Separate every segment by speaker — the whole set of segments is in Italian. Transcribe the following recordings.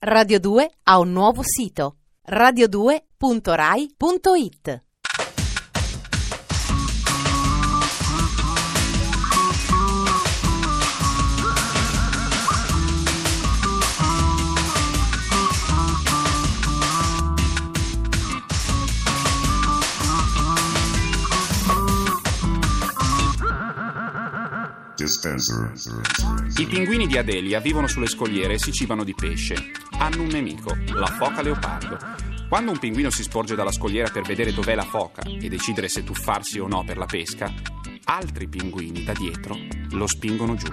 Speaker 1: Radio 2 ha un nuovo sito radio2.rai.it
Speaker 2: Dispenser.
Speaker 3: I pinguini di Adelia vivono sulle scogliere e si cibano di pesce. Hanno un nemico, la foca leopardo. Quando un pinguino si sporge dalla scogliera per vedere dov'è la foca e decidere se tuffarsi o no per la pesca, altri pinguini da dietro lo spingono giù.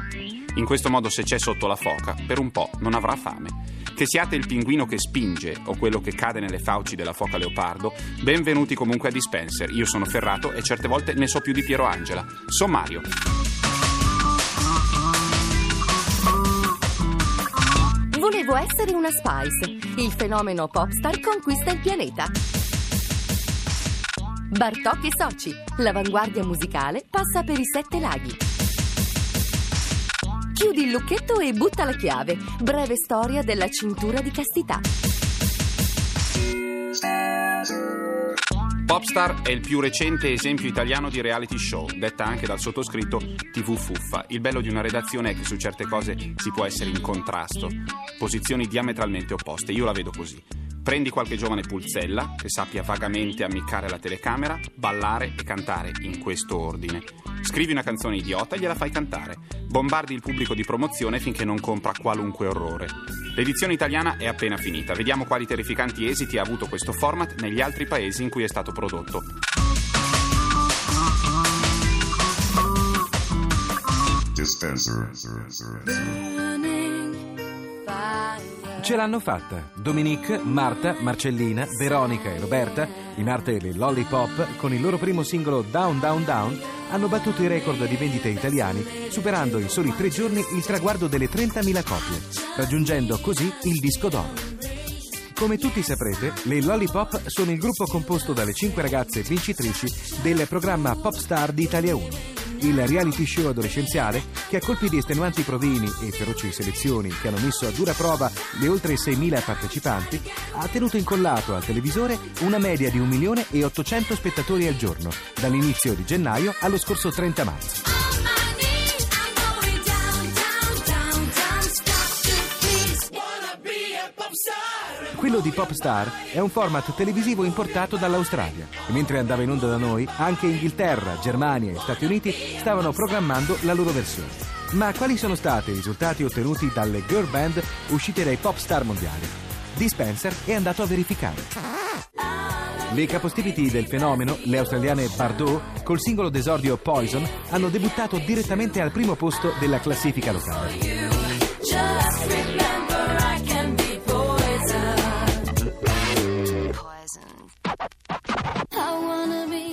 Speaker 3: In questo modo se c'è sotto la foca, per un po' non avrà fame. Che siate il pinguino che spinge o quello che cade nelle fauci della foca leopardo, benvenuti comunque a Dispenser. Io sono Ferrato e certe volte ne so più di Piero Angela. Sommario.
Speaker 4: Volevo essere una Spice. Il fenomeno popstar conquista il pianeta. Bartok e Soci. L'avanguardia musicale passa per i sette laghi. Chiudi il lucchetto e butta la chiave. Breve storia della cintura di castità.
Speaker 3: Popstar è il più recente esempio italiano di reality show, detta anche dal sottoscritto TV Fuffa. Il bello di una redazione è che su certe cose si può essere in contrasto, posizioni diametralmente opposte. Io la vedo così. Prendi qualche giovane pulzella che sappia vagamente ammiccare la telecamera, ballare e cantare in questo ordine. Scrivi una canzone idiota e gliela fai cantare. Bombardi il pubblico di promozione finché non compra qualunque orrore. L'edizione italiana è appena finita. Vediamo quali terrificanti esiti ha avuto questo format negli altri paesi in cui è stato prodotto.
Speaker 2: Dispenser.
Speaker 5: Ce l'hanno fatta. Dominique, Marta, Marcellina, Veronica e Roberta, in arte le Lollipop, con il loro primo singolo Down Down Down, hanno battuto i record di vendite italiani, superando in soli tre giorni il traguardo delle 30.000 copie, raggiungendo così il disco d'oro. Come tutti saprete, le Lollipop sono il gruppo composto dalle cinque ragazze vincitrici del programma Popstar di Italia 1 il reality show adolescenziale che a colpi di estenuanti provini e feroci selezioni che hanno messo a dura prova le oltre 6.000 partecipanti, ha tenuto incollato al televisore una media di 1 milione e 800 spettatori al giorno, dall'inizio di gennaio allo scorso 30 marzo. Quello di Popstar è un format televisivo importato dall'Australia e mentre andava in onda da noi, anche Inghilterra, Germania e Stati Uniti stavano programmando la loro versione. Ma quali sono stati i risultati ottenuti dalle girl band uscite dai Popstar mondiali? Dispenser è andato a verificare. Le capostipiti del fenomeno, le australiane Bardot, col singolo d'esordio Poison, hanno debuttato direttamente al primo posto della classifica locale.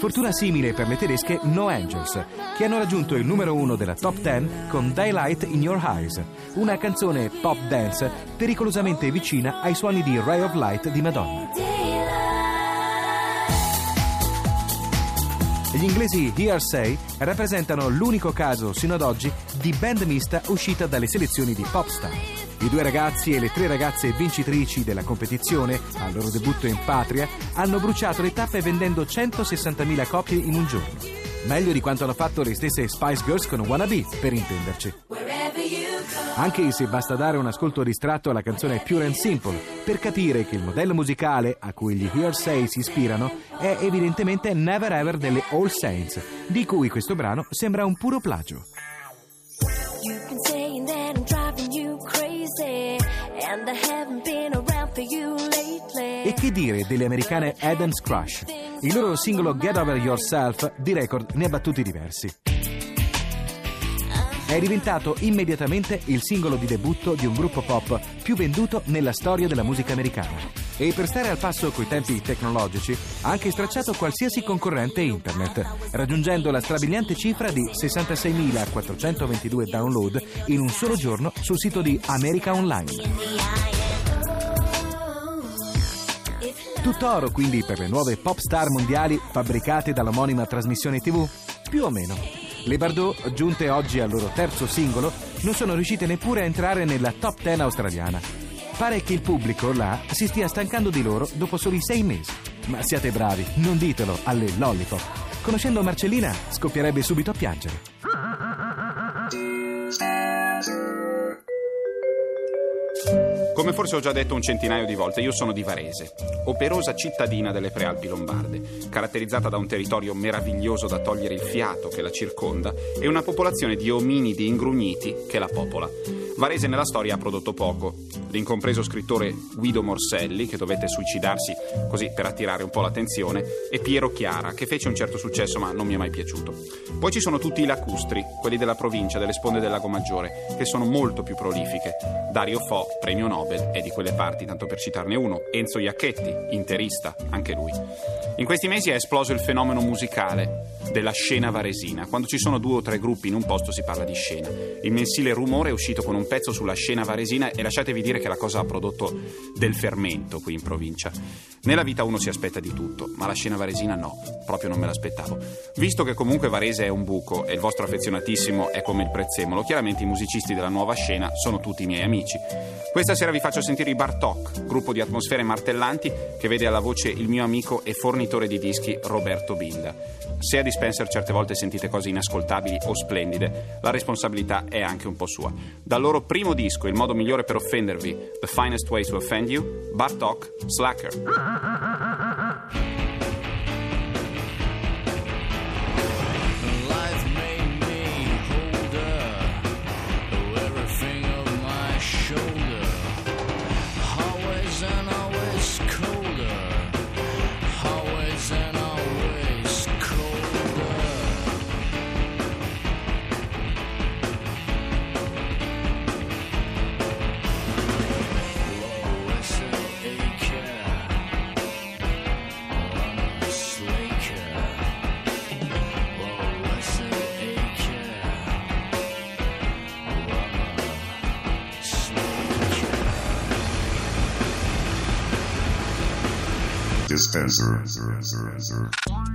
Speaker 5: Fortuna simile per le tedesche No Angels, che hanno raggiunto il numero uno della top 10 con Daylight in Your Eyes, una canzone pop dance pericolosamente vicina ai suoni di Ray of Light di Madonna. Gli inglesi Hearsay rappresentano l'unico caso sino ad oggi di band mista uscita dalle selezioni di Popstar. I due ragazzi e le tre ragazze vincitrici della competizione, al loro debutto in patria, hanno bruciato le tappe vendendo 160.000 copie in un giorno. Meglio di quanto hanno fatto le stesse Spice Girls con Wannabe, per intenderci. Anche se basta dare un ascolto distratto alla canzone Pure and Simple per capire che il modello musicale a cui gli Hearsay si ispirano è evidentemente Never Ever delle All Saints, di cui questo brano sembra un puro plagio. Dire delle americane Adam's Crush? Il loro singolo Get Over Yourself di record ne ha battuti diversi. È diventato immediatamente il singolo di debutto di un gruppo pop più venduto nella storia della musica americana. E per stare al passo coi tempi tecnologici ha anche stracciato qualsiasi concorrente internet, raggiungendo la strabiliante cifra di 66.422 download in un solo giorno sul sito di America Online. Tutt'oro quindi per le nuove pop star mondiali fabbricate dall'omonima trasmissione TV? Più o meno. Le Bardot, giunte oggi al loro terzo singolo, non sono riuscite neppure a entrare nella top 10 australiana. Pare che il pubblico là si stia stancando di loro dopo soli sei mesi. Ma siate bravi, non ditelo alle Lollipop. Conoscendo Marcellina, scoppierebbe subito a piangere.
Speaker 3: Come forse ho già detto un centinaio di volte, io sono di Varese, operosa cittadina delle prealpi lombarde, caratterizzata da un territorio meraviglioso da togliere il fiato che la circonda e una popolazione di ominidi ingrugniti che la popola. Varese nella storia ha prodotto poco. L'incompreso scrittore Guido Morselli, che dovette suicidarsi così per attirare un po' l'attenzione, e Piero Chiara, che fece un certo successo ma non mi è mai piaciuto. Poi ci sono tutti i lacustri, quelli della provincia, delle sponde del Lago Maggiore, che sono molto più prolifiche. Dario Fo, premio Nobel, è di quelle parti, tanto per citarne uno. Enzo Iacchetti, interista, anche lui. In questi mesi è esploso il fenomeno musicale della scena varesina. Quando ci sono due o tre gruppi in un posto si parla di scena. Il mensile Rumore è uscito con un pezzo sulla scena varesina e lasciatevi dire che la cosa ha prodotto del fermento qui in provincia. Nella vita uno si aspetta di tutto, ma la scena varesina no, proprio non me l'aspettavo. Visto che comunque Varese è un buco e il vostro affezionatissimo è come il prezzemolo, chiaramente i musicisti della nuova scena sono tutti i miei amici. Questa sera vi faccio sentire i Bartok, gruppo di atmosfere martellanti che vede alla voce il mio amico e fornitore di dischi Roberto Binda. Se a Dispenser certe volte sentite cose inascoltabili o splendide, la responsabilità è anche un po' sua. Dal loro primo disco, Il modo migliore per offendervi, The Finest Way to Offend You, Bartok, Slacker.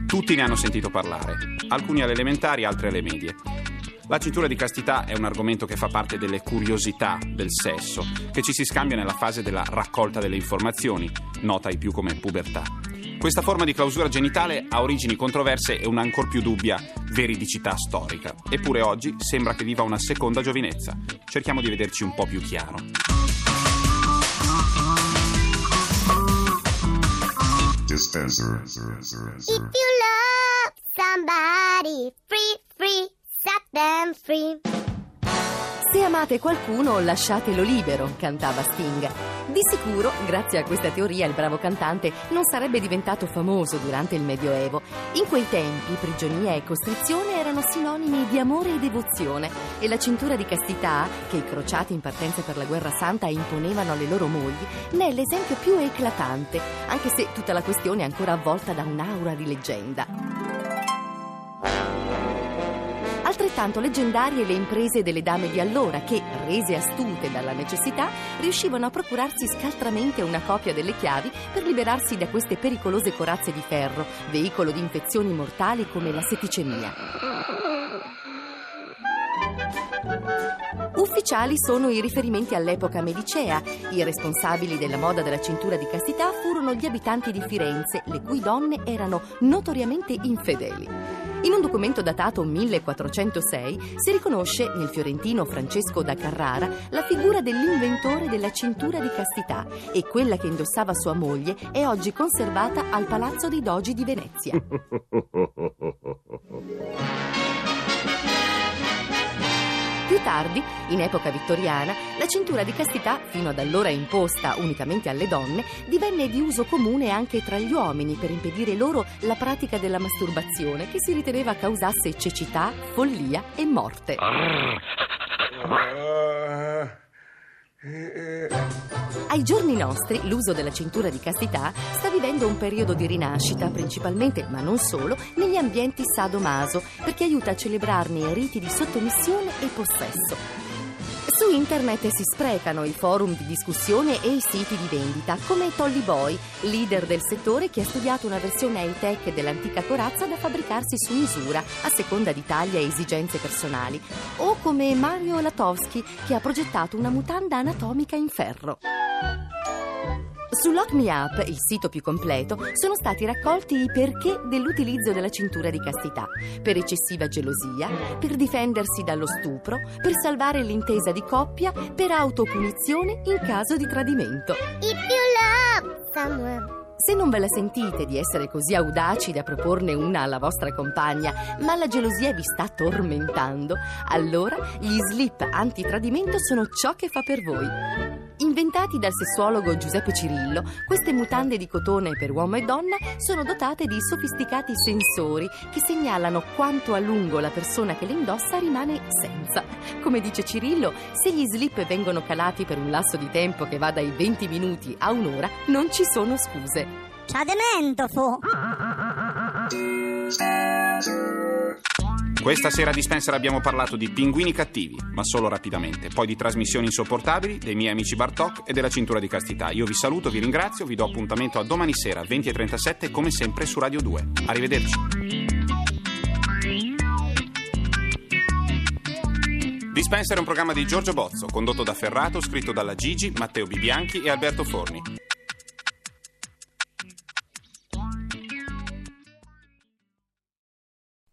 Speaker 3: Tutti ne hanno sentito parlare, alcuni alle elementari, altri alle medie. La cintura di castità è un argomento che fa parte delle curiosità del sesso, che ci si scambia nella fase della raccolta delle informazioni, nota ai più come pubertà. Questa forma di clausura genitale ha origini controverse e una ancor più dubbia veridicità storica. Eppure oggi sembra che viva una seconda giovinezza. Cerchiamo di vederci un po' più chiaro.
Speaker 2: Dispenser.
Speaker 6: If you love somebody, free, free, set them free.
Speaker 4: Se amate qualcuno, lasciatelo libero, cantava Sting. Di sicuro, grazie a questa teoria, il bravo cantante non sarebbe diventato famoso durante il Medioevo. In quei tempi, prigionia e costrizione erano sinonimi di amore e devozione e la cintura di castità, che i crociati in partenza per la guerra santa imponevano alle loro mogli, ne è l'esempio più eclatante, anche se tutta la questione è ancora avvolta da un'aura di leggenda. Altrettanto leggendarie le imprese delle dame di allora che, rese astute dalla necessità, riuscivano a procurarsi scaltramente una copia delle chiavi per liberarsi da queste pericolose corazze di ferro, veicolo di infezioni mortali come la setticemia. Ufficiali sono i riferimenti all'epoca medicea. I responsabili della moda della cintura di castità furono gli abitanti di Firenze, le cui donne erano notoriamente infedeli. In un documento datato 1406 si riconosce nel fiorentino Francesco da Carrara la figura dell'inventore della cintura di castità e quella che indossava sua moglie è oggi conservata al Palazzo dei Dogi di Venezia. Più tardi, in epoca vittoriana, la cintura di castità, fino ad allora imposta unicamente alle donne, divenne di uso comune anche tra gli uomini per impedire loro la pratica della masturbazione che si riteneva causasse cecità, follia e morte. Ai giorni nostri l'uso della cintura di castità sta vivendo un periodo di rinascita, principalmente, ma non solo, negli ambienti sadomaso, perché aiuta a celebrarne i riti di sottomissione e possesso. Su internet si sprecano i forum di discussione e i siti di vendita, come Tolly Boy, leader del settore che ha studiato una versione high-tech dell'antica corazza da fabbricarsi su misura, a seconda di taglia e esigenze personali, o come Mario Latowski, che ha progettato una mutanda anatomica in ferro. Su Lock Me Up, il sito più completo, sono stati raccolti i perché dell'utilizzo della cintura di castità, per eccessiva gelosia, per difendersi dallo stupro, per salvare l'intesa di coppia, per autopunizione in caso di tradimento.
Speaker 6: If you love someone.
Speaker 4: Se non ve la sentite di essere così audaci da proporne una alla vostra compagna, ma la gelosia vi sta tormentando, allora gli slip antitradimento sono ciò che fa per voi. Inventati dal sessuologo Giuseppe Cirillo, queste mutande di cotone per uomo e donna sono dotate di sofisticati sensori che segnalano quanto a lungo la persona che le indossa rimane senza. Come dice Cirillo, se gli slip vengono calati per un lasso di tempo che va dai 20 minuti a un'ora, non ci sono scuse.
Speaker 6: C'ha demento fu.
Speaker 3: Questa sera a Dispenser abbiamo parlato di pinguini cattivi, ma solo rapidamente, poi di trasmissioni insopportabili, dei miei amici Bartok e della cintura di castità. Io vi saluto, vi ringrazio, vi do appuntamento a domani sera 20.37 come sempre su Radio 2. Arrivederci. Dispenser è un programma di Giorgio Bozzo, condotto da Ferrato, scritto dalla Gigi, Matteo Bibianchi e Alberto Forni.